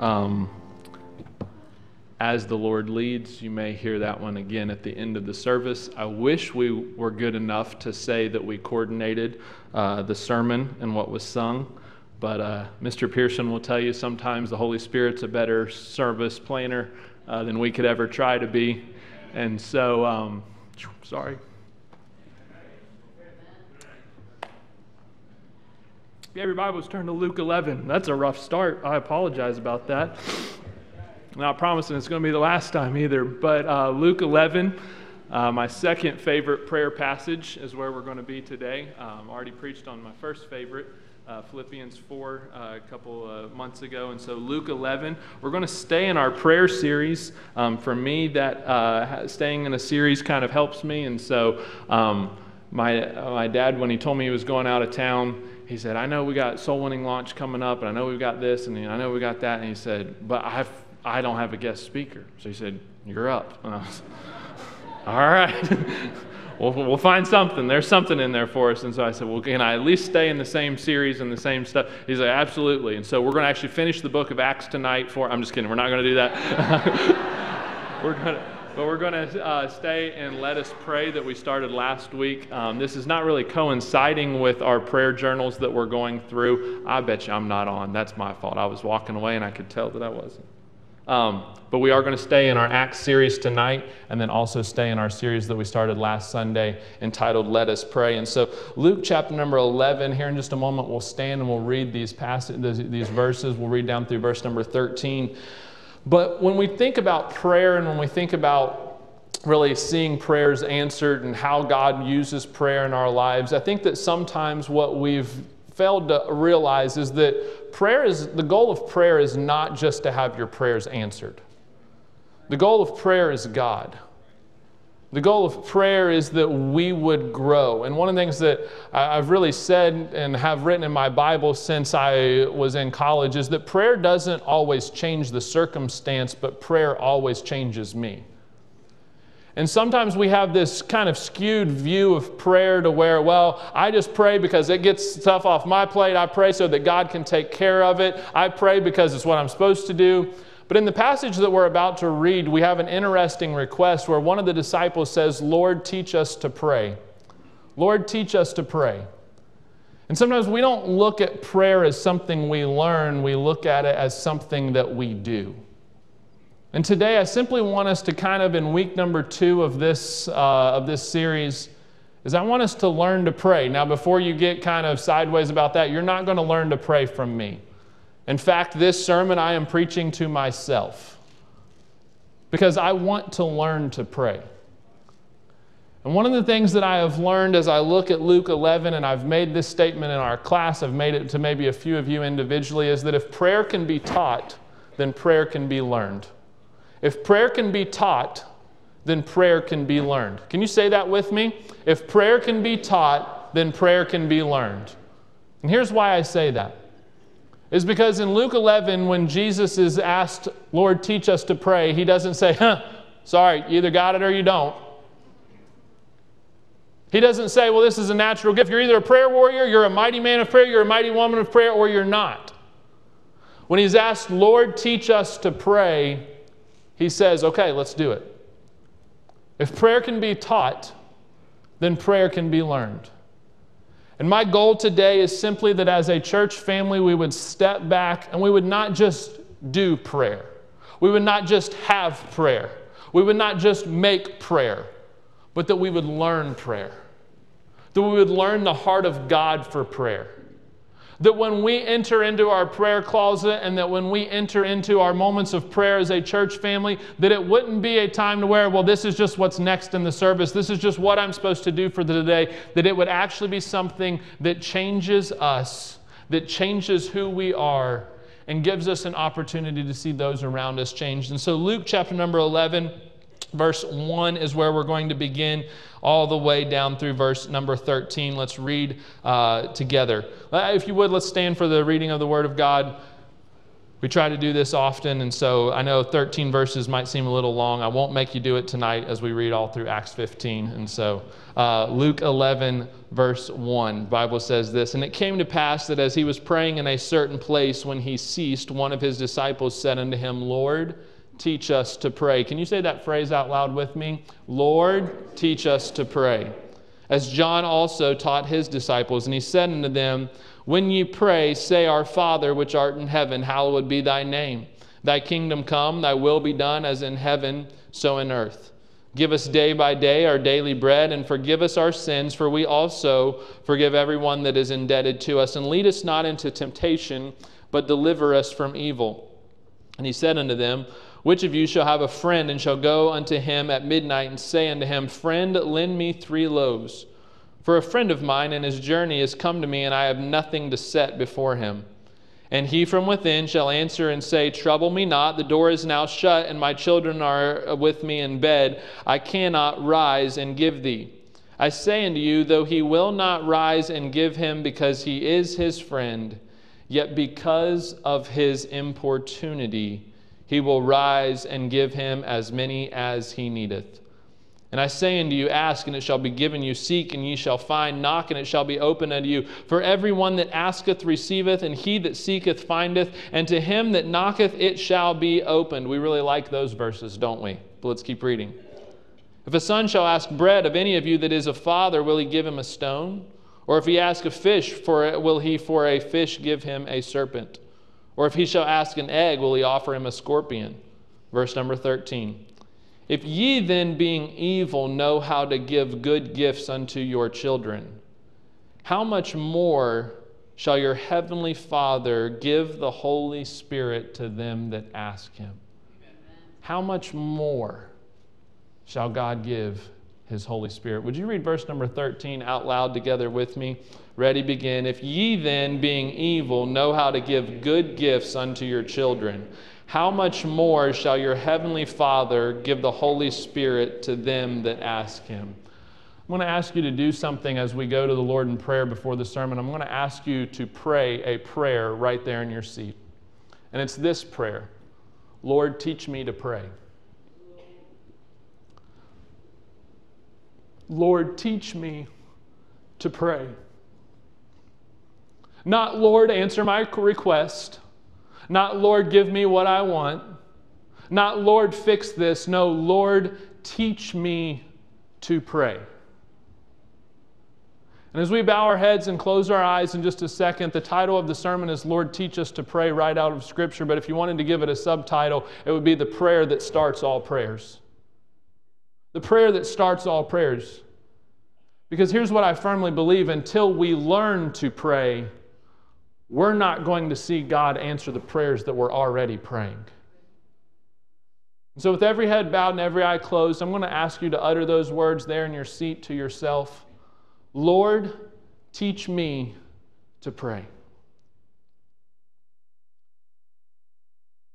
Um, as the Lord leads, you may hear that one again at the end of the service. I wish we were good enough to say that we coordinated uh, the sermon and what was sung. But uh, Mr. Pearson will tell you sometimes the Holy Spirit's a better service planner uh, than we could ever try to be. And so, um, sorry. If you have your Bibles, turn to Luke 11. That's a rough start. I apologize about that. I'm Not promising it's going to be the last time either, but uh, Luke 11. Uh, my second favorite prayer passage is where we're going to be today. Um, I already preached on my first favorite, uh, Philippians 4, uh, a couple months ago. And so, Luke 11, we're going to stay in our prayer series. Um, for me, that uh, staying in a series kind of helps me. And so, um, my, my dad, when he told me he was going out of town, he said, I know we got soul winning launch coming up, and I know we've got this, and I know we got that. And he said, But I've, I don't have a guest speaker. So he said, You're up. And I was, All right. we'll, we'll find something. There's something in there for us. And so I said, Well, can I at least stay in the same series and the same stuff? He's like, Absolutely. And so we're going to actually finish the book of Acts tonight for, I'm just kidding, we're not going to do that. we're going to. But we're going to uh, stay and let us pray that we started last week. Um, this is not really coinciding with our prayer journals that we're going through. I bet you I'm not on. That's my fault. I was walking away and I could tell that I wasn't. Um, but we are going to stay in our Acts series tonight and then also stay in our series that we started last Sunday entitled Let Us Pray. And so, Luke chapter number 11, here in just a moment, we'll stand and we'll read these, passages, these verses. We'll read down through verse number 13. But when we think about prayer and when we think about really seeing prayers answered and how God uses prayer in our lives, I think that sometimes what we've failed to realize is that prayer is the goal of prayer is not just to have your prayers answered. The goal of prayer is God. The goal of prayer is that we would grow. And one of the things that I've really said and have written in my Bible since I was in college is that prayer doesn't always change the circumstance, but prayer always changes me. And sometimes we have this kind of skewed view of prayer to where, well, I just pray because it gets stuff off my plate. I pray so that God can take care of it. I pray because it's what I'm supposed to do. But in the passage that we're about to read, we have an interesting request where one of the disciples says, Lord, teach us to pray. Lord, teach us to pray. And sometimes we don't look at prayer as something we learn, we look at it as something that we do. And today I simply want us to kind of, in week number two of this, uh, of this series, is I want us to learn to pray. Now, before you get kind of sideways about that, you're not going to learn to pray from me. In fact, this sermon I am preaching to myself because I want to learn to pray. And one of the things that I have learned as I look at Luke 11, and I've made this statement in our class, I've made it to maybe a few of you individually, is that if prayer can be taught, then prayer can be learned. If prayer can be taught, then prayer can be learned. Can you say that with me? If prayer can be taught, then prayer can be learned. And here's why I say that is because in Luke 11, when Jesus is asked, Lord, teach us to pray, he doesn't say, huh, sorry, you either got it or you don't. He doesn't say, well, this is a natural gift. You're either a prayer warrior, you're a mighty man of prayer, you're a mighty woman of prayer, or you're not. When he's asked, Lord, teach us to pray, he says, okay, let's do it. If prayer can be taught, then prayer can be learned. And my goal today is simply that as a church family, we would step back and we would not just do prayer. We would not just have prayer. We would not just make prayer, but that we would learn prayer. That we would learn the heart of God for prayer that when we enter into our prayer closet and that when we enter into our moments of prayer as a church family, that it wouldn't be a time to where, well, this is just what's next in the service, this is just what I'm supposed to do for the day, that it would actually be something that changes us, that changes who we are, and gives us an opportunity to see those around us changed. And so, Luke chapter number 11 Verse 1 is where we're going to begin, all the way down through verse number 13. Let's read uh, together. Uh, if you would, let's stand for the reading of the Word of God. We try to do this often, and so I know 13 verses might seem a little long. I won't make you do it tonight as we read all through Acts 15. And so uh, Luke 11, verse 1, Bible says this And it came to pass that as he was praying in a certain place, when he ceased, one of his disciples said unto him, Lord, teach us to pray. Can you say that phrase out loud with me? Lord, teach us to pray. As John also taught his disciples, and he said unto them, when ye pray, say, Our Father, which art in heaven, hallowed be thy name. Thy kingdom come, thy will be done, as in heaven, so in earth. Give us day by day our daily bread, and forgive us our sins, for we also forgive everyone that is indebted to us. And lead us not into temptation, but deliver us from evil. And he said unto them, Which of you shall have a friend, and shall go unto him at midnight, and say unto him, Friend, lend me three loaves? For a friend of mine in his journey has come to me, and I have nothing to set before him. And he from within shall answer and say, Trouble me not, the door is now shut, and my children are with me in bed. I cannot rise and give thee. I say unto you, though he will not rise and give him because he is his friend, yet because of his importunity, he will rise and give him as many as he needeth. And I say unto you, Ask, and it shall be given you. Seek, and ye shall find. Knock, and it shall be opened unto you. For every one that asketh receiveth, and he that seeketh findeth, and to him that knocketh it shall be opened. We really like those verses, don't we? But let's keep reading. If a son shall ask bread of any of you that is a father, will he give him a stone? Or if he ask a fish, for it, will he for a fish give him a serpent? Or if he shall ask an egg, will he offer him a scorpion? Verse number 13. If ye then, being evil, know how to give good gifts unto your children, how much more shall your heavenly Father give the Holy Spirit to them that ask him? How much more shall God give his Holy Spirit? Would you read verse number 13 out loud together with me? Ready, begin. If ye then, being evil, know how to give good gifts unto your children, how much more shall your heavenly Father give the Holy Spirit to them that ask him? I'm going to ask you to do something as we go to the Lord in prayer before the sermon. I'm going to ask you to pray a prayer right there in your seat. And it's this prayer Lord, teach me to pray. Lord, teach me to pray. Not, Lord, answer my request. Not, Lord, give me what I want. Not, Lord, fix this. No, Lord, teach me to pray. And as we bow our heads and close our eyes in just a second, the title of the sermon is Lord, Teach Us to Pray, right out of Scripture. But if you wanted to give it a subtitle, it would be The Prayer That Starts All Prayers. The prayer that starts all prayers. Because here's what I firmly believe until we learn to pray, we're not going to see God answer the prayers that we're already praying. So, with every head bowed and every eye closed, I'm going to ask you to utter those words there in your seat to yourself Lord, teach me to pray.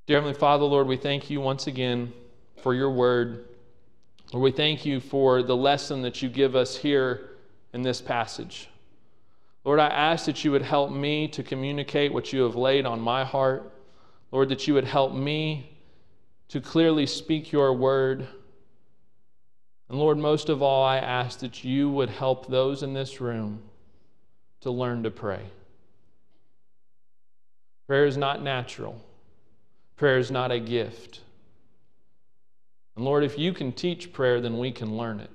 Dear Heavenly Father, Lord, we thank you once again for your word. Lord, we thank you for the lesson that you give us here in this passage. Lord, I ask that you would help me to communicate what you have laid on my heart. Lord, that you would help me to clearly speak your word. And Lord, most of all, I ask that you would help those in this room to learn to pray. Prayer is not natural, prayer is not a gift. And Lord, if you can teach prayer, then we can learn it.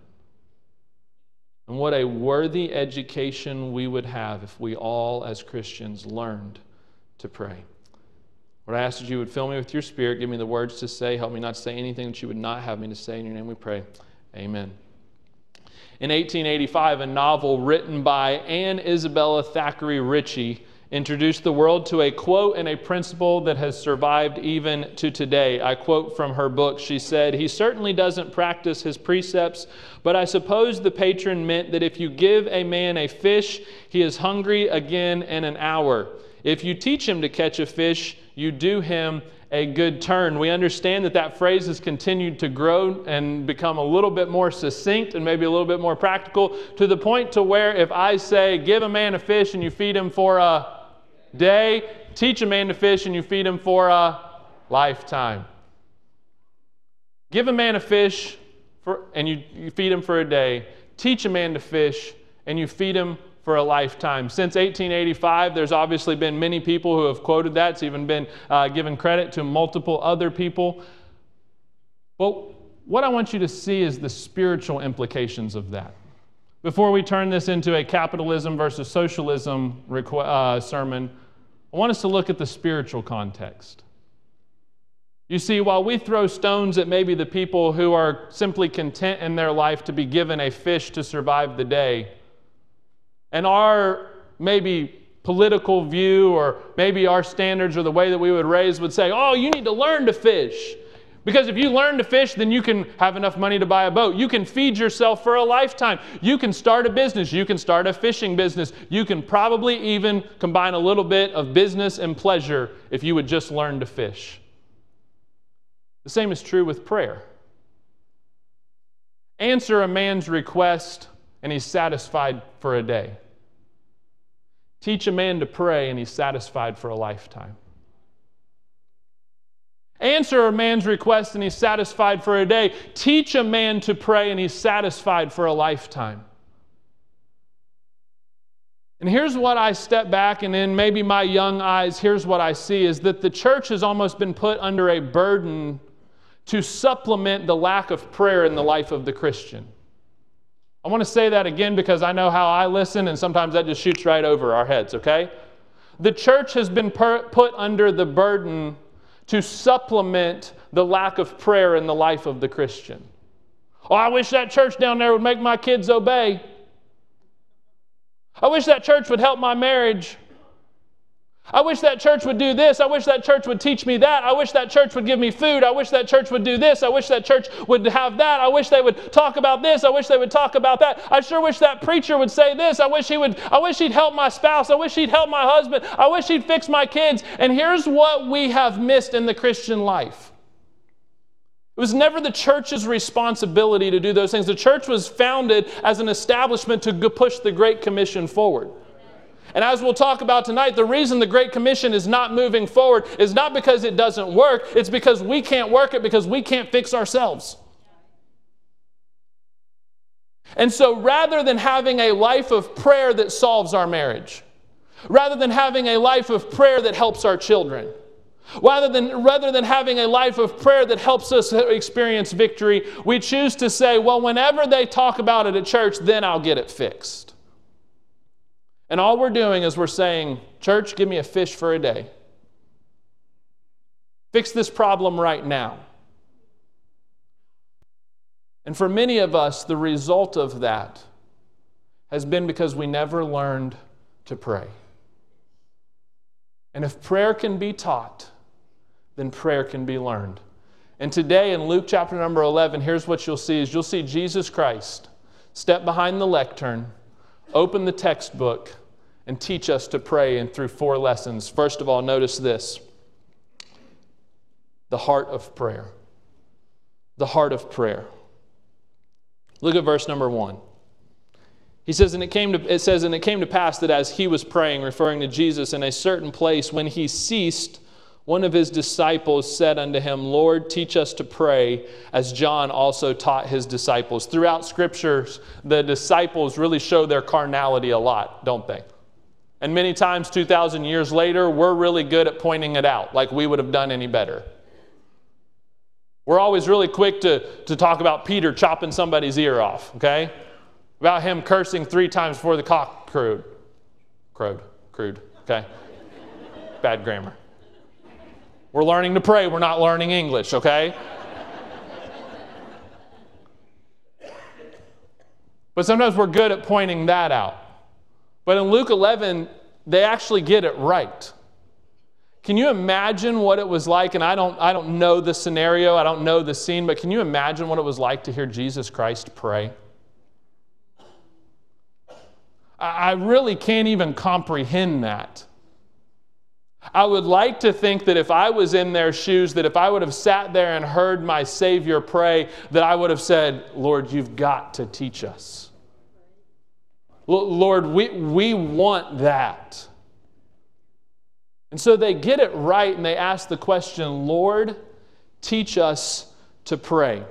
And what a worthy education we would have if we all, as Christians, learned to pray. Lord, I ask that you would fill me with your spirit, give me the words to say, help me not say anything that you would not have me to say. In your name we pray. Amen. In 1885, a novel written by Anne Isabella Thackeray Ritchie introduced the world to a quote and a principle that has survived even to today. I quote from her book. She said, He certainly doesn't practice his precepts, but I suppose the patron meant that if you give a man a fish, he is hungry again in an hour. If you teach him to catch a fish, you do him a good turn. We understand that that phrase has continued to grow and become a little bit more succinct and maybe a little bit more practical to the point to where if I say, give a man a fish and you feed him for a day, teach a man to fish and you feed him for a lifetime. Give a man a fish for, and you, you feed him for a day. Teach a man to fish and you feed him for a lifetime. Since 1885, there's obviously been many people who have quoted that. It's even been uh, given credit to multiple other people. Well, what I want you to see is the spiritual implications of that. Before we turn this into a capitalism versus socialism requ- uh, sermon, I want us to look at the spiritual context. You see, while we throw stones at maybe the people who are simply content in their life to be given a fish to survive the day, and our maybe political view or maybe our standards or the way that we would raise would say, oh, you need to learn to fish. Because if you learn to fish, then you can have enough money to buy a boat. You can feed yourself for a lifetime. You can start a business. You can start a fishing business. You can probably even combine a little bit of business and pleasure if you would just learn to fish. The same is true with prayer. Answer a man's request and he's satisfied for a day. Teach a man to pray and he's satisfied for a lifetime. Answer a man's request and he's satisfied for a day. Teach a man to pray and he's satisfied for a lifetime. And here's what I step back and in maybe my young eyes, here's what I see is that the church has almost been put under a burden to supplement the lack of prayer in the life of the Christian. I want to say that again because I know how I listen, and sometimes that just shoots right over our heads, okay? The church has been put under the burden to supplement the lack of prayer in the life of the Christian. Oh, I wish that church down there would make my kids obey. I wish that church would help my marriage. I wish that church would do this. I wish that church would teach me that. I wish that church would give me food. I wish that church would do this. I wish that church would have that. I wish they would talk about this. I wish they would talk about that. I sure wish that preacher would say this. I wish he would I wish he'd help my spouse. I wish he'd help my husband. I wish he'd fix my kids. And here's what we have missed in the Christian life. It was never the church's responsibility to do those things. The church was founded as an establishment to push the Great Commission forward. And as we'll talk about tonight, the reason the Great Commission is not moving forward is not because it doesn't work, it's because we can't work it because we can't fix ourselves. And so rather than having a life of prayer that solves our marriage, rather than having a life of prayer that helps our children, rather than, rather than having a life of prayer that helps us experience victory, we choose to say, well, whenever they talk about it at church, then I'll get it fixed. And all we're doing is we're saying, Church, give me a fish for a day. Fix this problem right now. And for many of us, the result of that has been because we never learned to pray. And if prayer can be taught, then prayer can be learned. And today in Luke chapter number 11, here's what you'll see is you'll see Jesus Christ step behind the lectern, open the textbook, and teach us to pray and through four lessons. First of all, notice this the heart of prayer. The heart of prayer. Look at verse number one. He says, and it came to, it says, and it came to pass that as he was praying, referring to Jesus, in a certain place, when he ceased, one of his disciples said unto him, Lord, teach us to pray, as John also taught his disciples. Throughout scriptures, the disciples really show their carnality a lot, don't they? And many times, 2,000 years later, we're really good at pointing it out, like we would have done any better. We're always really quick to, to talk about Peter chopping somebody's ear off, okay? About him cursing three times before the cock crowed. Crowed, crude, okay? Bad grammar. We're learning to pray, we're not learning English, okay? but sometimes we're good at pointing that out. But in Luke 11, they actually get it right. Can you imagine what it was like? And I don't, I don't know the scenario, I don't know the scene, but can you imagine what it was like to hear Jesus Christ pray? I really can't even comprehend that. I would like to think that if I was in their shoes, that if I would have sat there and heard my Savior pray, that I would have said, Lord, you've got to teach us. Lord, we, we want that. And so they get it right and they ask the question Lord, teach us to pray.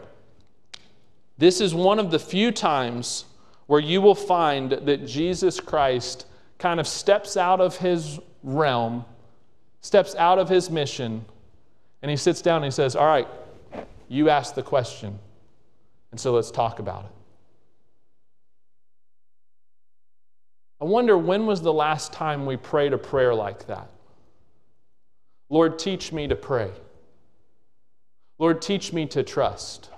This is one of the few times where you will find that Jesus Christ kind of steps out of his realm, steps out of his mission, and he sits down and he says, All right, you ask the question, and so let's talk about it. I wonder when was the last time we prayed a prayer like that? Lord, teach me to pray. Lord, teach me to trust.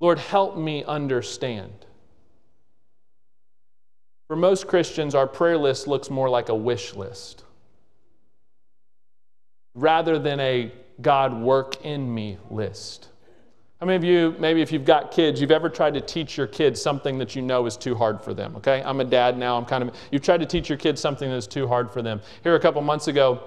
Lord, help me understand. For most Christians, our prayer list looks more like a wish list rather than a God work in me list. How many of you, maybe if you've got kids, you've ever tried to teach your kids something that you know is too hard for them? Okay, I'm a dad now. I'm kind of, you've tried to teach your kids something that's too hard for them. Here a couple months ago,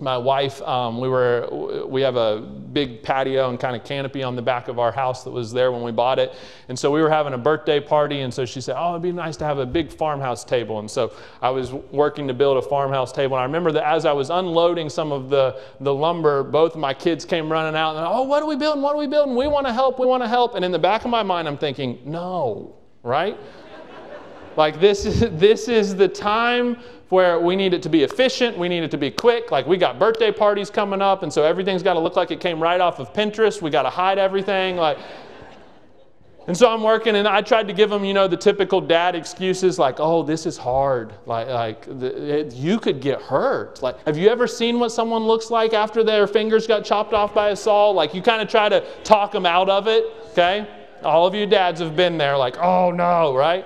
my wife, um, we were, we have a big patio and kind of canopy on the back of our house that was there when we bought it. And so we were having a birthday party. And so she said, Oh, it'd be nice to have a big farmhouse table. And so I was working to build a farmhouse table. And I remember that as I was unloading some of the, the lumber, both of my kids came running out and, Oh, what are we building? What are we building? We want to help. We want to help. And in the back of my mind, I'm thinking, No, right? like this is, this is the time where we need it to be efficient, we need it to be quick. Like we got birthday parties coming up, and so everything's got to look like it came right off of Pinterest. We got to hide everything. Like, and so I'm working, and I tried to give them, you know, the typical dad excuses, like, "Oh, this is hard. Like, like the, it, you could get hurt. Like, have you ever seen what someone looks like after their fingers got chopped off by a saw? Like, you kind of try to talk them out of it. Okay, all of you dads have been there. Like, oh no, right?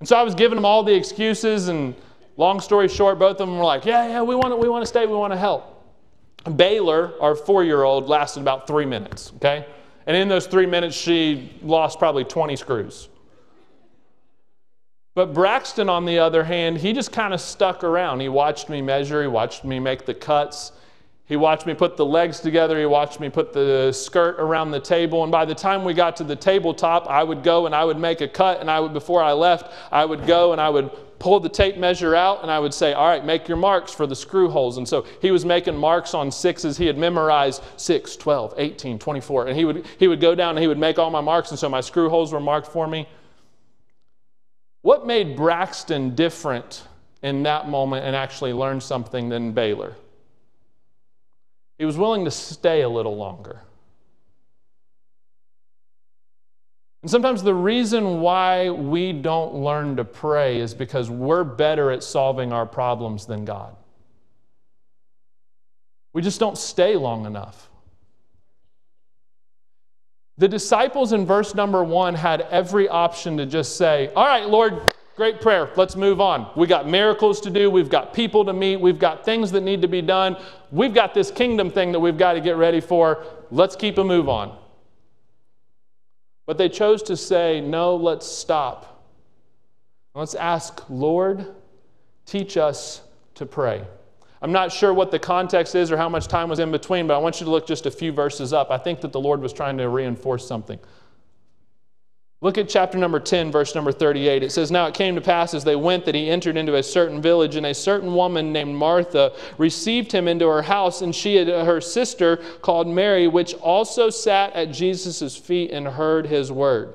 And so I was giving them all the excuses, and long story short, both of them were like, Yeah, yeah, we want to, we want to stay, we want to help. Baylor, our four year old, lasted about three minutes, okay? And in those three minutes, she lost probably 20 screws. But Braxton, on the other hand, he just kind of stuck around. He watched me measure, he watched me make the cuts, he watched me put the legs together. He watched me put the skirt around the table. And by the time we got to the tabletop, I would go and I would make a cut. And I would, before I left, I would go and I would pull the tape measure out and I would say, All right, make your marks for the screw holes. And so he was making marks on sixes. He had memorized 6, 12, 18, 24. And he would, he would go down and he would make all my marks. And so my screw holes were marked for me. What made Braxton different in that moment and actually learn something than Baylor? He was willing to stay a little longer. And sometimes the reason why we don't learn to pray is because we're better at solving our problems than God. We just don't stay long enough. The disciples in verse number one had every option to just say, All right, Lord, Great prayer. Let's move on. We got miracles to do. We've got people to meet. We've got things that need to be done. We've got this kingdom thing that we've got to get ready for. Let's keep a move on. But they chose to say, no, let's stop. Let's ask, Lord, teach us to pray. I'm not sure what the context is or how much time was in between, but I want you to look just a few verses up. I think that the Lord was trying to reinforce something. Look at chapter number 10, verse number 38. It says, Now it came to pass as they went that he entered into a certain village, and a certain woman named Martha received him into her house, and she had her sister called Mary, which also sat at Jesus' feet and heard his word.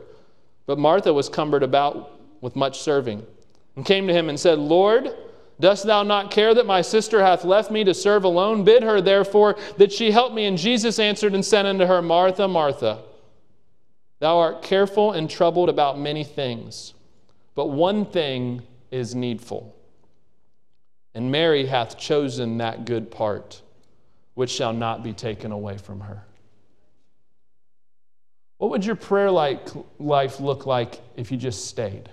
But Martha was cumbered about with much serving, and came to him and said, Lord, Dost thou not care that my sister hath left me to serve alone? Bid her, therefore, that she help me. And Jesus answered and said unto her, Martha, Martha. Thou art careful and troubled about many things, but one thing is needful. And Mary hath chosen that good part, which shall not be taken away from her. What would your prayer life look like if you just stayed?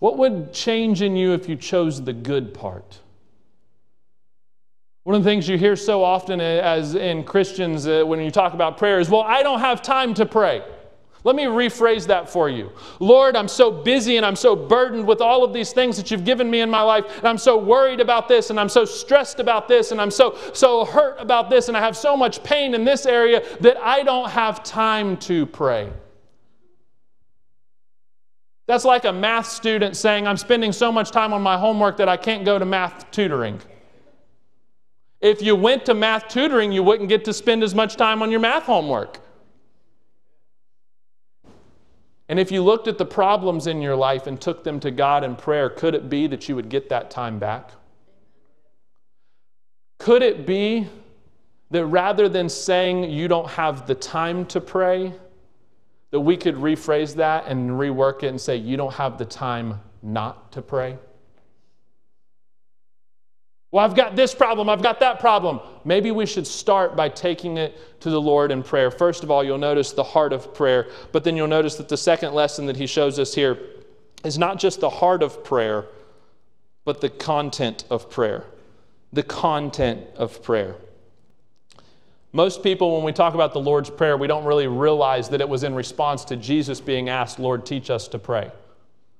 What would change in you if you chose the good part? One of the things you hear so often as in Christians uh, when you talk about prayer is, well, I don't have time to pray. Let me rephrase that for you. Lord, I'm so busy and I'm so burdened with all of these things that you've given me in my life, and I'm so worried about this, and I'm so stressed about this, and I'm so, so hurt about this, and I have so much pain in this area that I don't have time to pray. That's like a math student saying, I'm spending so much time on my homework that I can't go to math tutoring. If you went to math tutoring, you wouldn't get to spend as much time on your math homework. And if you looked at the problems in your life and took them to God in prayer, could it be that you would get that time back? Could it be that rather than saying you don't have the time to pray, that we could rephrase that and rework it and say you don't have the time not to pray? Well, I've got this problem, I've got that problem. Maybe we should start by taking it to the Lord in prayer. First of all, you'll notice the heart of prayer, but then you'll notice that the second lesson that he shows us here is not just the heart of prayer, but the content of prayer. The content of prayer. Most people, when we talk about the Lord's Prayer, we don't really realize that it was in response to Jesus being asked, Lord, teach us to pray.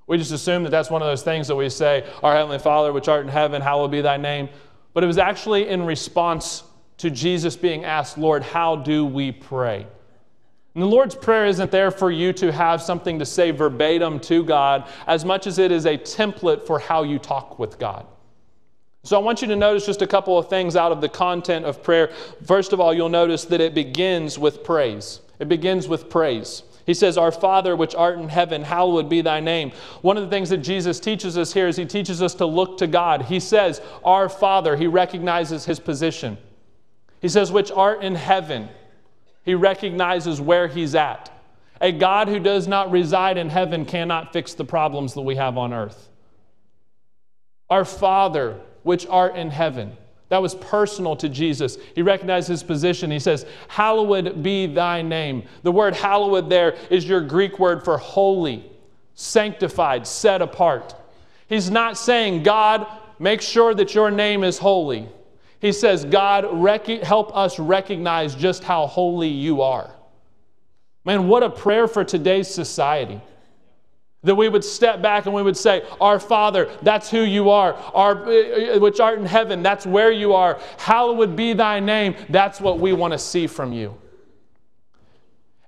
We just assume that that's one of those things that we say, Our Heavenly Father, which art in heaven, hallowed be thy name. But it was actually in response to Jesus being asked, Lord, how do we pray? And the Lord's Prayer isn't there for you to have something to say verbatim to God as much as it is a template for how you talk with God. So I want you to notice just a couple of things out of the content of prayer. First of all, you'll notice that it begins with praise. It begins with praise. He says, Our Father, which art in heaven, hallowed be thy name. One of the things that Jesus teaches us here is he teaches us to look to God. He says, Our Father, he recognizes his position. He says, Which art in heaven, he recognizes where he's at. A God who does not reside in heaven cannot fix the problems that we have on earth. Our Father, which art in heaven. That was personal to Jesus. He recognized his position. He says, Hallowed be thy name. The word hallowed there is your Greek word for holy, sanctified, set apart. He's not saying, God, make sure that your name is holy. He says, God, rec- help us recognize just how holy you are. Man, what a prayer for today's society. That we would step back and we would say, Our Father, that's who you are. Our, uh, which art in heaven, that's where you are. Hallowed be thy name. That's what we want to see from you.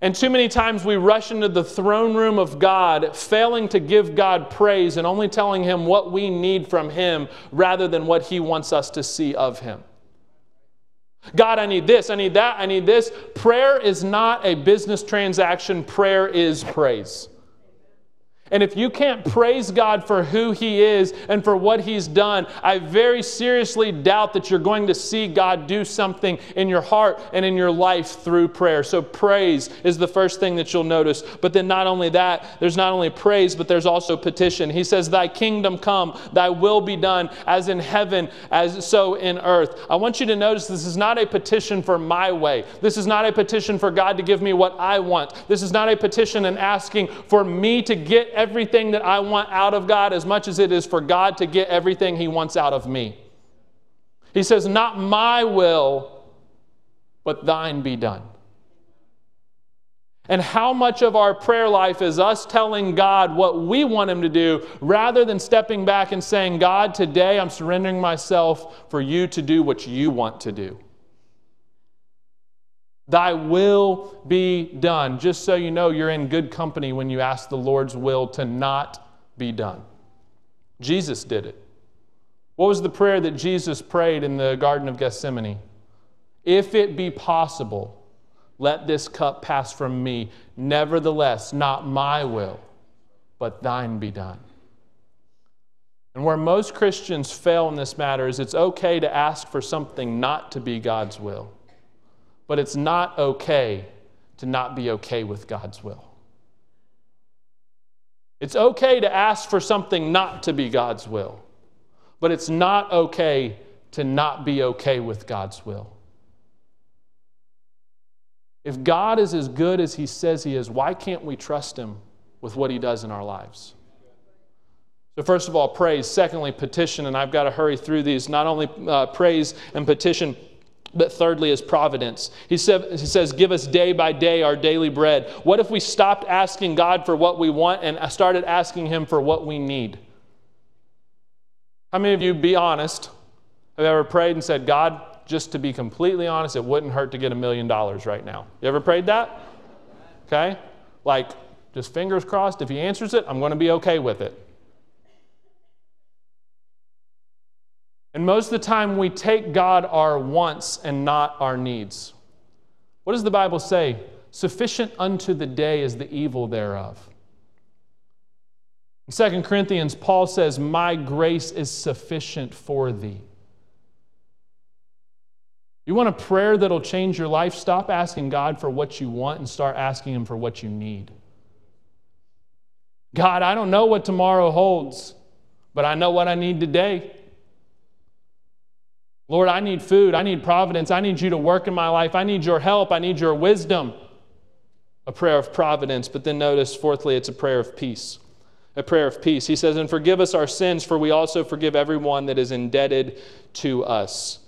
And too many times we rush into the throne room of God, failing to give God praise and only telling Him what we need from Him rather than what He wants us to see of Him. God, I need this, I need that, I need this. Prayer is not a business transaction, prayer is praise. And if you can't praise God for who He is and for what He's done, I very seriously doubt that you're going to see God do something in your heart and in your life through prayer. So, praise is the first thing that you'll notice. But then, not only that, there's not only praise, but there's also petition. He says, Thy kingdom come, thy will be done, as in heaven, as so in earth. I want you to notice this is not a petition for my way. This is not a petition for God to give me what I want. This is not a petition and asking for me to get everything that I want out of God as much as it is for God to get everything He wants out of me. He says, Not my will, but thine be done. And how much of our prayer life is us telling God what we want Him to do rather than stepping back and saying, God, today I'm surrendering myself for you to do what you want to do? Thy will be done. Just so you know, you're in good company when you ask the Lord's will to not be done. Jesus did it. What was the prayer that Jesus prayed in the Garden of Gethsemane? If it be possible, let this cup pass from me. Nevertheless, not my will, but thine be done. And where most Christians fail in this matter is it's okay to ask for something not to be God's will. But it's not okay to not be okay with God's will. It's okay to ask for something not to be God's will, but it's not okay to not be okay with God's will. If God is as good as He says He is, why can't we trust Him with what He does in our lives? So, first of all, praise. Secondly, petition. And I've got to hurry through these. Not only uh, praise and petition, but thirdly is providence. He, said, he says, Give us day by day our daily bread. What if we stopped asking God for what we want and started asking Him for what we need? How many of you, be honest, have ever prayed and said, God, just to be completely honest, it wouldn't hurt to get a million dollars right now? You ever prayed that? Okay? Like, Just fingers crossed, if he answers it, I'm going to be okay with it. And most of the time, we take God our wants and not our needs. What does the Bible say? Sufficient unto the day is the evil thereof. In 2 Corinthians, Paul says, My grace is sufficient for thee. You want a prayer that'll change your life? Stop asking God for what you want and start asking Him for what you need. God, I don't know what tomorrow holds, but I know what I need today. Lord, I need food. I need providence. I need you to work in my life. I need your help. I need your wisdom. A prayer of providence. But then notice, fourthly, it's a prayer of peace. A prayer of peace. He says, And forgive us our sins, for we also forgive everyone that is indebted to us.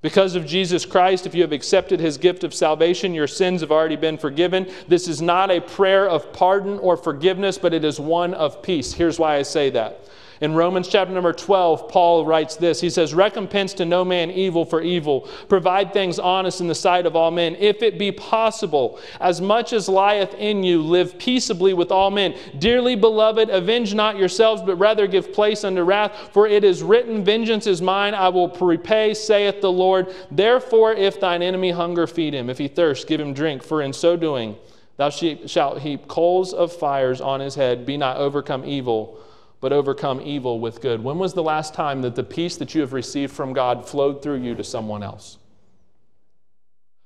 Because of Jesus Christ, if you have accepted his gift of salvation, your sins have already been forgiven. This is not a prayer of pardon or forgiveness, but it is one of peace. Here's why I say that. In Romans chapter number 12, Paul writes this. He says, Recompense to no man evil for evil. Provide things honest in the sight of all men. If it be possible, as much as lieth in you, live peaceably with all men. Dearly beloved, avenge not yourselves, but rather give place unto wrath. For it is written, Vengeance is mine, I will repay, saith the Lord. Therefore, if thine enemy hunger, feed him. If he thirst, give him drink. For in so doing, thou shalt heap coals of fires on his head. Be not overcome evil but overcome evil with good. When was the last time that the peace that you have received from God flowed through you to someone else?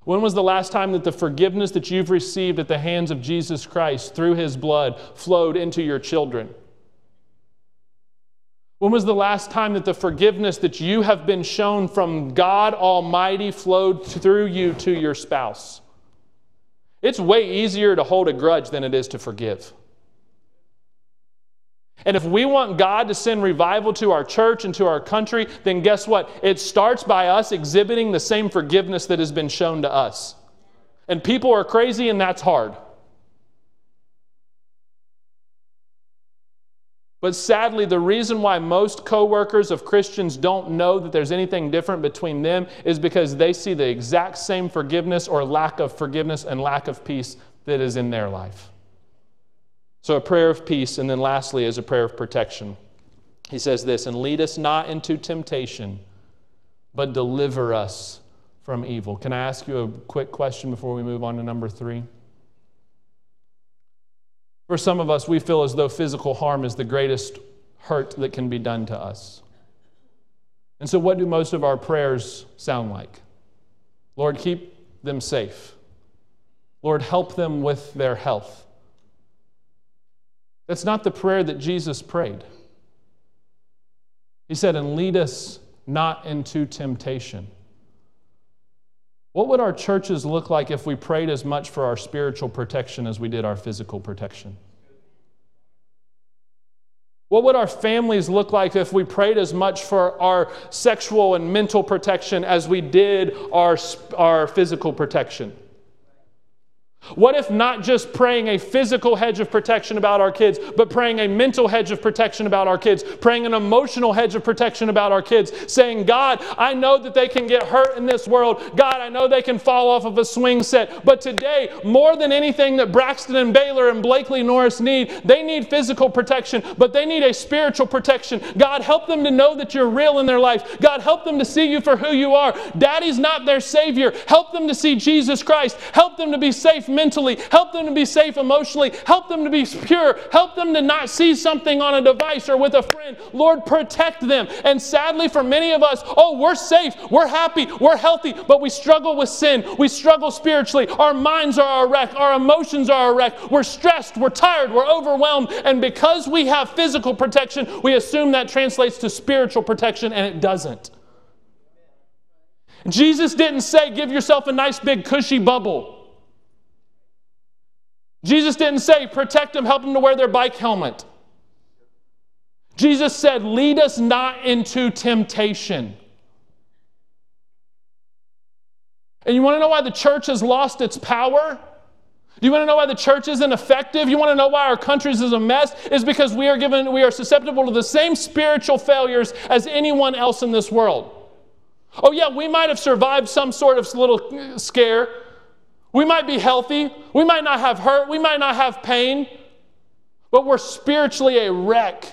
When was the last time that the forgiveness that you've received at the hands of Jesus Christ through his blood flowed into your children? When was the last time that the forgiveness that you have been shown from God Almighty flowed through you to your spouse? It's way easier to hold a grudge than it is to forgive. And if we want God to send revival to our church and to our country, then guess what? It starts by us exhibiting the same forgiveness that has been shown to us. And people are crazy, and that's hard. But sadly, the reason why most coworkers of Christians don't know that there's anything different between them is because they see the exact same forgiveness or lack of forgiveness and lack of peace that is in their life. So, a prayer of peace, and then lastly, is a prayer of protection. He says this, and lead us not into temptation, but deliver us from evil. Can I ask you a quick question before we move on to number three? For some of us, we feel as though physical harm is the greatest hurt that can be done to us. And so, what do most of our prayers sound like? Lord, keep them safe. Lord, help them with their health. That's not the prayer that Jesus prayed. He said, and lead us not into temptation. What would our churches look like if we prayed as much for our spiritual protection as we did our physical protection? What would our families look like if we prayed as much for our sexual and mental protection as we did our, our physical protection? What if not just praying a physical hedge of protection about our kids, but praying a mental hedge of protection about our kids, praying an emotional hedge of protection about our kids, saying, God, I know that they can get hurt in this world. God, I know they can fall off of a swing set. But today, more than anything that Braxton and Baylor and Blakely Norris need, they need physical protection, but they need a spiritual protection. God, help them to know that you're real in their life. God, help them to see you for who you are. Daddy's not their Savior. Help them to see Jesus Christ. Help them to be safe mentally, help them to be safe emotionally, help them to be pure, help them to not see something on a device or with a friend. Lord, protect them. And sadly, for many of us, oh, we're safe, we're happy, we're healthy, but we struggle with sin. We struggle spiritually. Our minds are a wreck, our emotions are a wreck. We're stressed, we're tired, we're overwhelmed. And because we have physical protection, we assume that translates to spiritual protection, and it doesn't. Jesus didn't say, give yourself a nice big cushy bubble. Jesus didn't say, protect them, help them to wear their bike helmet. Jesus said, lead us not into temptation. And you want to know why the church has lost its power? Do you want to know why the church isn't effective? You want to know why our country is a mess? Is because we are given we are susceptible to the same spiritual failures as anyone else in this world. Oh yeah, we might have survived some sort of little scare, we might be healthy. We might not have hurt. We might not have pain. But we're spiritually a wreck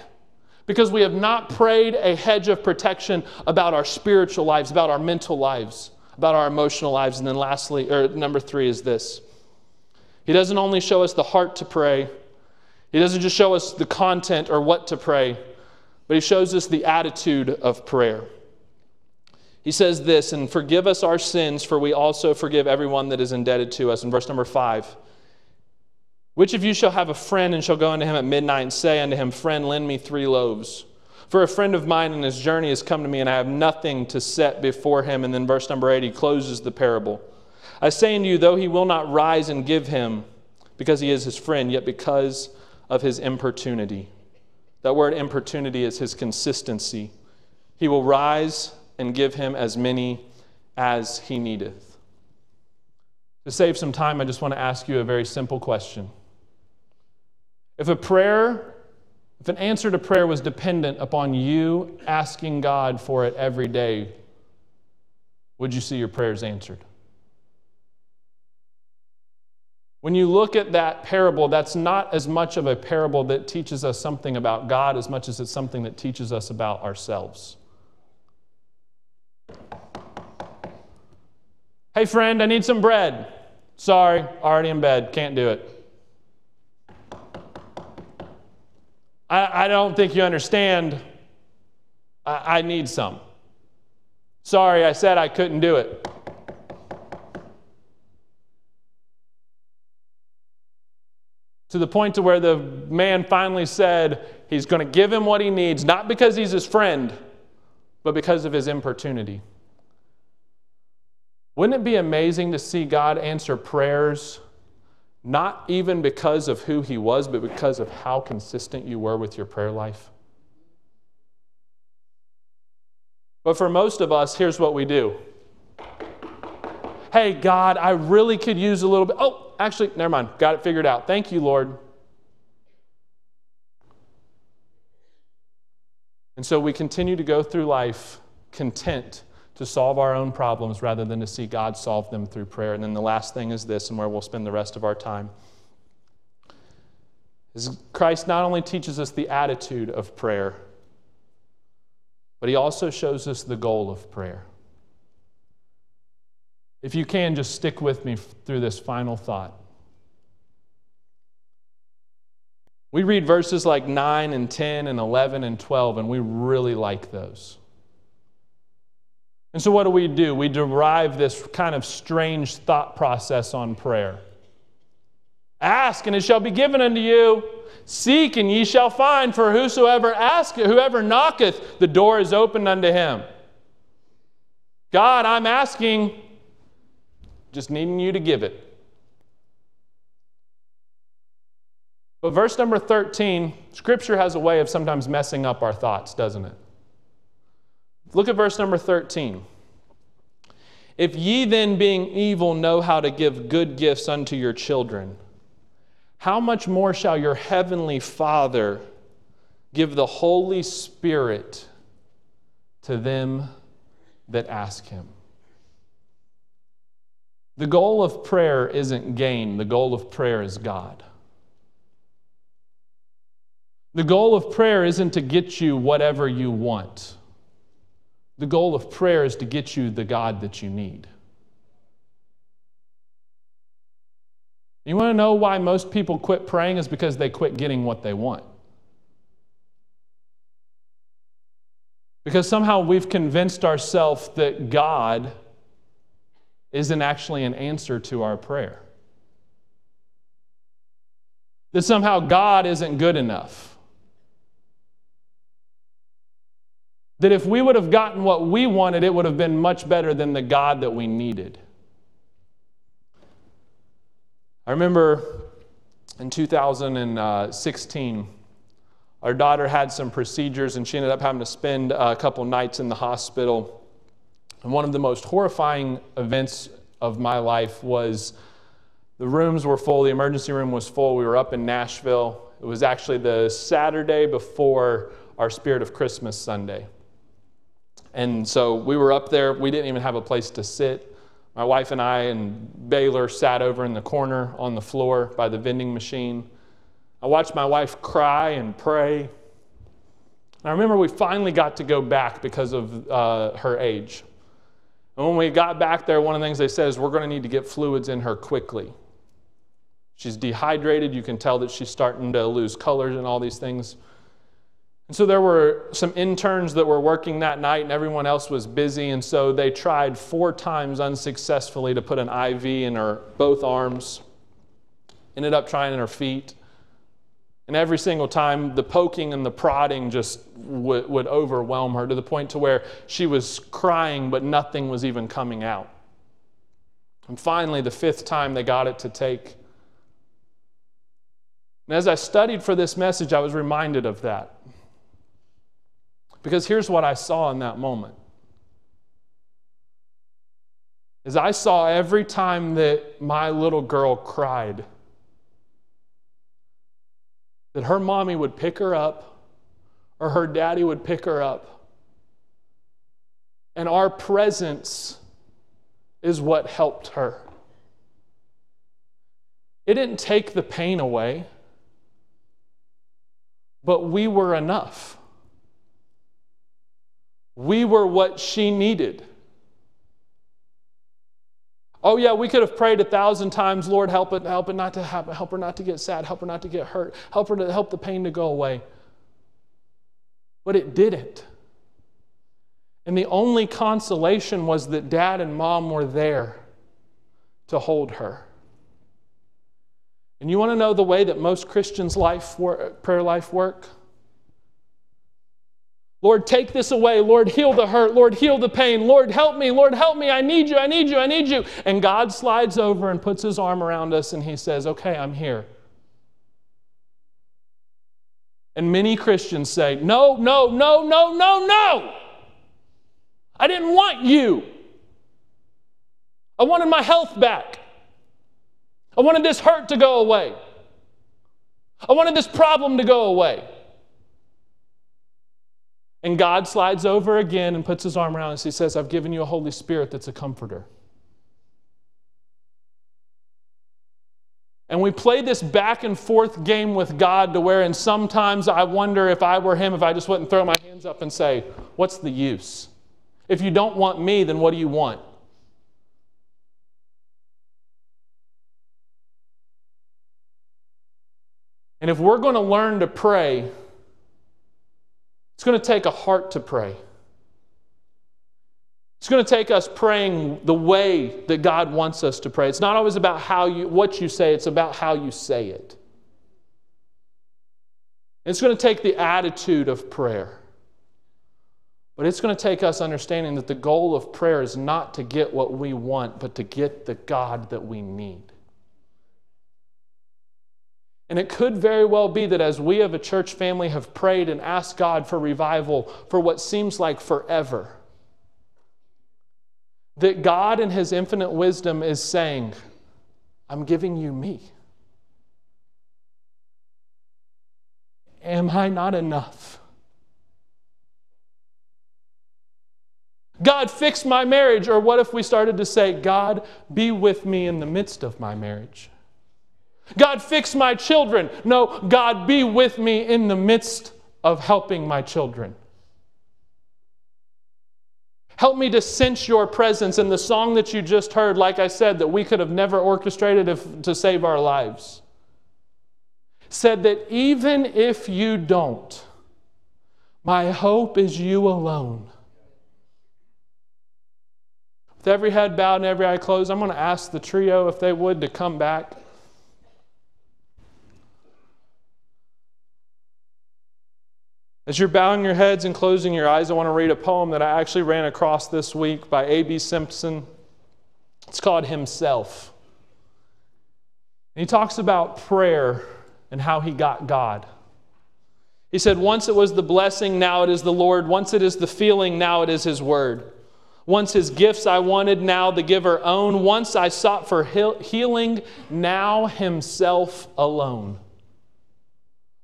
because we have not prayed a hedge of protection about our spiritual lives, about our mental lives, about our emotional lives. And then lastly, or number three is this He doesn't only show us the heart to pray, He doesn't just show us the content or what to pray, but He shows us the attitude of prayer. He says this, and forgive us our sins, for we also forgive everyone that is indebted to us. In verse number five, which of you shall have a friend and shall go unto him at midnight and say unto him, Friend, lend me three loaves? For a friend of mine in his journey has come to me, and I have nothing to set before him. And then verse number eight, he closes the parable. I say unto you, though he will not rise and give him, because he is his friend, yet because of his importunity. That word importunity is his consistency. He will rise and give him as many as he needeth. To save some time, I just want to ask you a very simple question. If a prayer, if an answer to prayer was dependent upon you asking God for it every day, would you see your prayers answered? When you look at that parable, that's not as much of a parable that teaches us something about God as much as it's something that teaches us about ourselves. Hey, friend, I need some bread. Sorry, already in bed, can't do it. I, I don't think you understand. I, I need some. Sorry, I said I couldn't do it. to the point to where the man finally said he's going to give him what he needs not because he's his friend but because of his importunity wouldn't it be amazing to see god answer prayers not even because of who he was, but because of how consistent you were with your prayer life. But for most of us, here's what we do. Hey, God, I really could use a little bit. Oh, actually, never mind. Got it figured out. Thank you, Lord. And so we continue to go through life content to solve our own problems rather than to see God solve them through prayer. And then the last thing is this, and where we'll spend the rest of our time. Is Christ not only teaches us the attitude of prayer, but he also shows us the goal of prayer. If you can, just stick with me through this final thought. We read verses like 9 and 10 and 11 and 12, and we really like those. And so, what do we do? We derive this kind of strange thought process on prayer. Ask, and it shall be given unto you. Seek, and ye shall find. For whosoever asketh, whoever knocketh, the door is opened unto him. God, I'm asking, just needing you to give it. But verse number 13, Scripture has a way of sometimes messing up our thoughts, doesn't it? Look at verse number 13. If ye then, being evil, know how to give good gifts unto your children, how much more shall your heavenly Father give the Holy Spirit to them that ask him? The goal of prayer isn't gain, the goal of prayer is God. The goal of prayer isn't to get you whatever you want. The goal of prayer is to get you the God that you need. You want to know why most people quit praying is because they quit getting what they want. Because somehow we've convinced ourselves that God isn't actually an answer to our prayer. That somehow God isn't good enough. That if we would have gotten what we wanted, it would have been much better than the God that we needed. I remember in 2016, our daughter had some procedures and she ended up having to spend a couple nights in the hospital. And one of the most horrifying events of my life was the rooms were full, the emergency room was full. We were up in Nashville. It was actually the Saturday before our Spirit of Christmas Sunday. And so we were up there. We didn't even have a place to sit. My wife and I and Baylor sat over in the corner on the floor by the vending machine. I watched my wife cry and pray. I remember we finally got to go back because of uh, her age. And when we got back there, one of the things they said is we're going to need to get fluids in her quickly. She's dehydrated. You can tell that she's starting to lose colors and all these things. And so there were some interns that were working that night, and everyone else was busy. And so they tried four times unsuccessfully to put an IV in her both arms. Ended up trying in her feet. And every single time, the poking and the prodding just would, would overwhelm her to the point to where she was crying, but nothing was even coming out. And finally, the fifth time they got it to take. And as I studied for this message, I was reminded of that. Because here's what I saw in that moment. Is I saw every time that my little girl cried, that her mommy would pick her up or her daddy would pick her up. And our presence is what helped her. It didn't take the pain away, but we were enough. We were what she needed. Oh yeah, we could have prayed a thousand times, Lord, help it, help it not to help her not to get sad, help her not to get hurt, help her to help the pain to go away. But it didn't. And the only consolation was that dad and mom were there to hold her. And you want to know the way that most Christians' life prayer life work? Lord, take this away. Lord, heal the hurt. Lord, heal the pain. Lord, help me. Lord, help me. I need you. I need you. I need you. And God slides over and puts his arm around us and he says, Okay, I'm here. And many Christians say, No, no, no, no, no, no. I didn't want you. I wanted my health back. I wanted this hurt to go away. I wanted this problem to go away. And God slides over again and puts his arm around us. He says, I've given you a Holy Spirit that's a comforter. And we play this back and forth game with God to where, and sometimes I wonder if I were him, if I just wouldn't throw my hands up and say, What's the use? If you don't want me, then what do you want? And if we're going to learn to pray, it's going to take a heart to pray. It's going to take us praying the way that God wants us to pray. It's not always about how you, what you say, it's about how you say it. It's going to take the attitude of prayer. But it's going to take us understanding that the goal of prayer is not to get what we want, but to get the God that we need. And it could very well be that as we of a church family have prayed and asked God for revival for what seems like forever, that God in His infinite wisdom is saying, I'm giving you me. Am I not enough? God, fix my marriage. Or what if we started to say, God, be with me in the midst of my marriage? God, fix my children. No, God, be with me in the midst of helping my children. Help me to sense your presence. in the song that you just heard, like I said, that we could have never orchestrated if, to save our lives, said that even if you don't, my hope is you alone. With every head bowed and every eye closed, I'm going to ask the trio if they would to come back. As you're bowing your heads and closing your eyes, I want to read a poem that I actually ran across this week by A.B. Simpson. It's called Himself. And he talks about prayer and how he got God. He said, Once it was the blessing, now it is the Lord. Once it is the feeling, now it is His word. Once His gifts I wanted, now the giver own. Once I sought for healing, now Himself alone.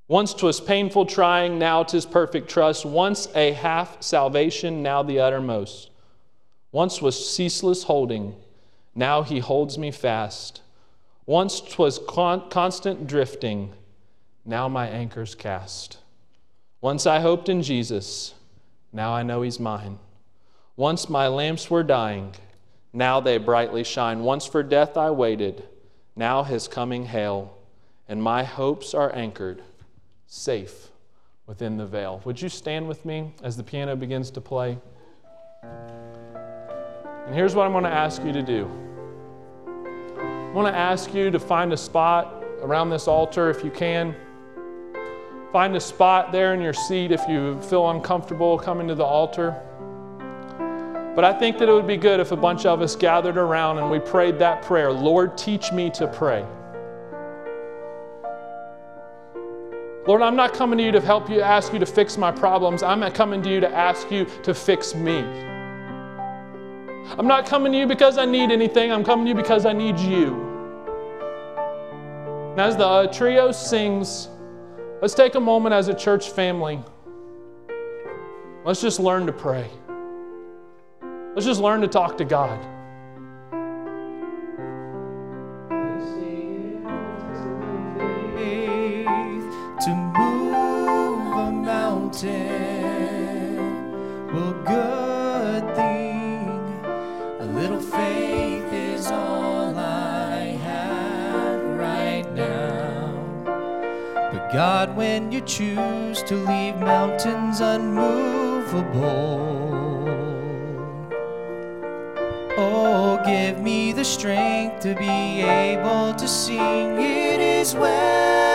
Once 'twas painful trying, now 'tis perfect trust. Once a half salvation, now the uttermost. Once was ceaseless holding, now he holds me fast. Once 'twas con- constant drifting, now my anchor's cast. Once I hoped in Jesus, now I know he's mine. Once my lamps were dying, now they brightly shine. Once for death I waited, now his coming hail, and my hopes are anchored, safe within the veil. Would you stand with me as the piano begins to play? And here's what I'm going to ask you to do. I want to ask you to find a spot around this altar if you can. Find a spot there in your seat if you feel uncomfortable coming to the altar. But I think that it would be good if a bunch of us gathered around and we prayed that prayer Lord, teach me to pray. Lord, I'm not coming to you to help you, ask you to fix my problems. I'm coming to you to ask you to fix me. I'm not coming to you because I need anything. I'm coming to you because I need you. And as the uh, trio sings, let's take a moment as a church family. Let's just learn to pray. Let's just learn to talk to God. When you choose to leave mountains unmovable, Oh, give me the strength to be able to sing. It is well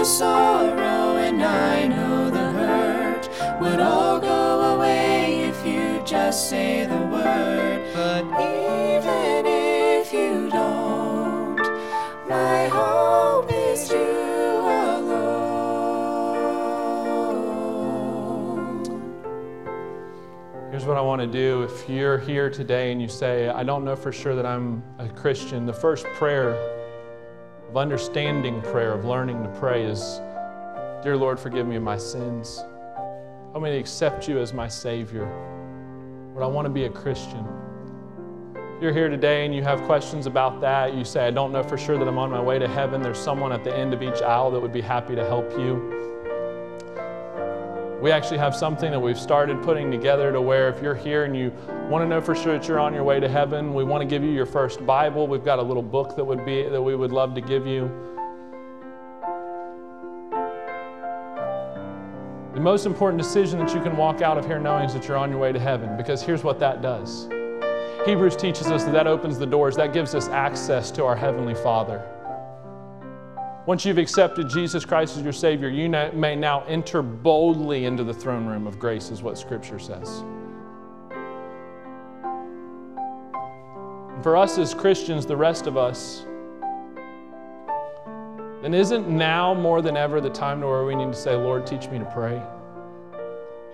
the sorrow and I know the hurt would all go away if you just say the word. But even if you don't, my hope is you alone. Here's what I want to do. If you're here today and you say, I don't know for sure that I'm a Christian, the first prayer of understanding prayer, of learning to pray is Dear Lord, forgive me of my sins. Help me to accept you as my Savior. Lord, I want to be a Christian. If you're here today and you have questions about that, you say, I don't know for sure that I'm on my way to heaven, there's someone at the end of each aisle that would be happy to help you. We actually have something that we've started putting together to where if you're here and you want to know for sure that you're on your way to heaven, we want to give you your first Bible. We've got a little book that would be that we would love to give you. The most important decision that you can walk out of here knowing is that you're on your way to heaven because here's what that does. Hebrews teaches us that that opens the doors, that gives us access to our Heavenly Father. Once you've accepted Jesus Christ as your Savior, you may now enter boldly into the throne room of grace, is what Scripture says. And for us as Christians, the rest of us, then isn't now more than ever the time to where we need to say, Lord, teach me to pray?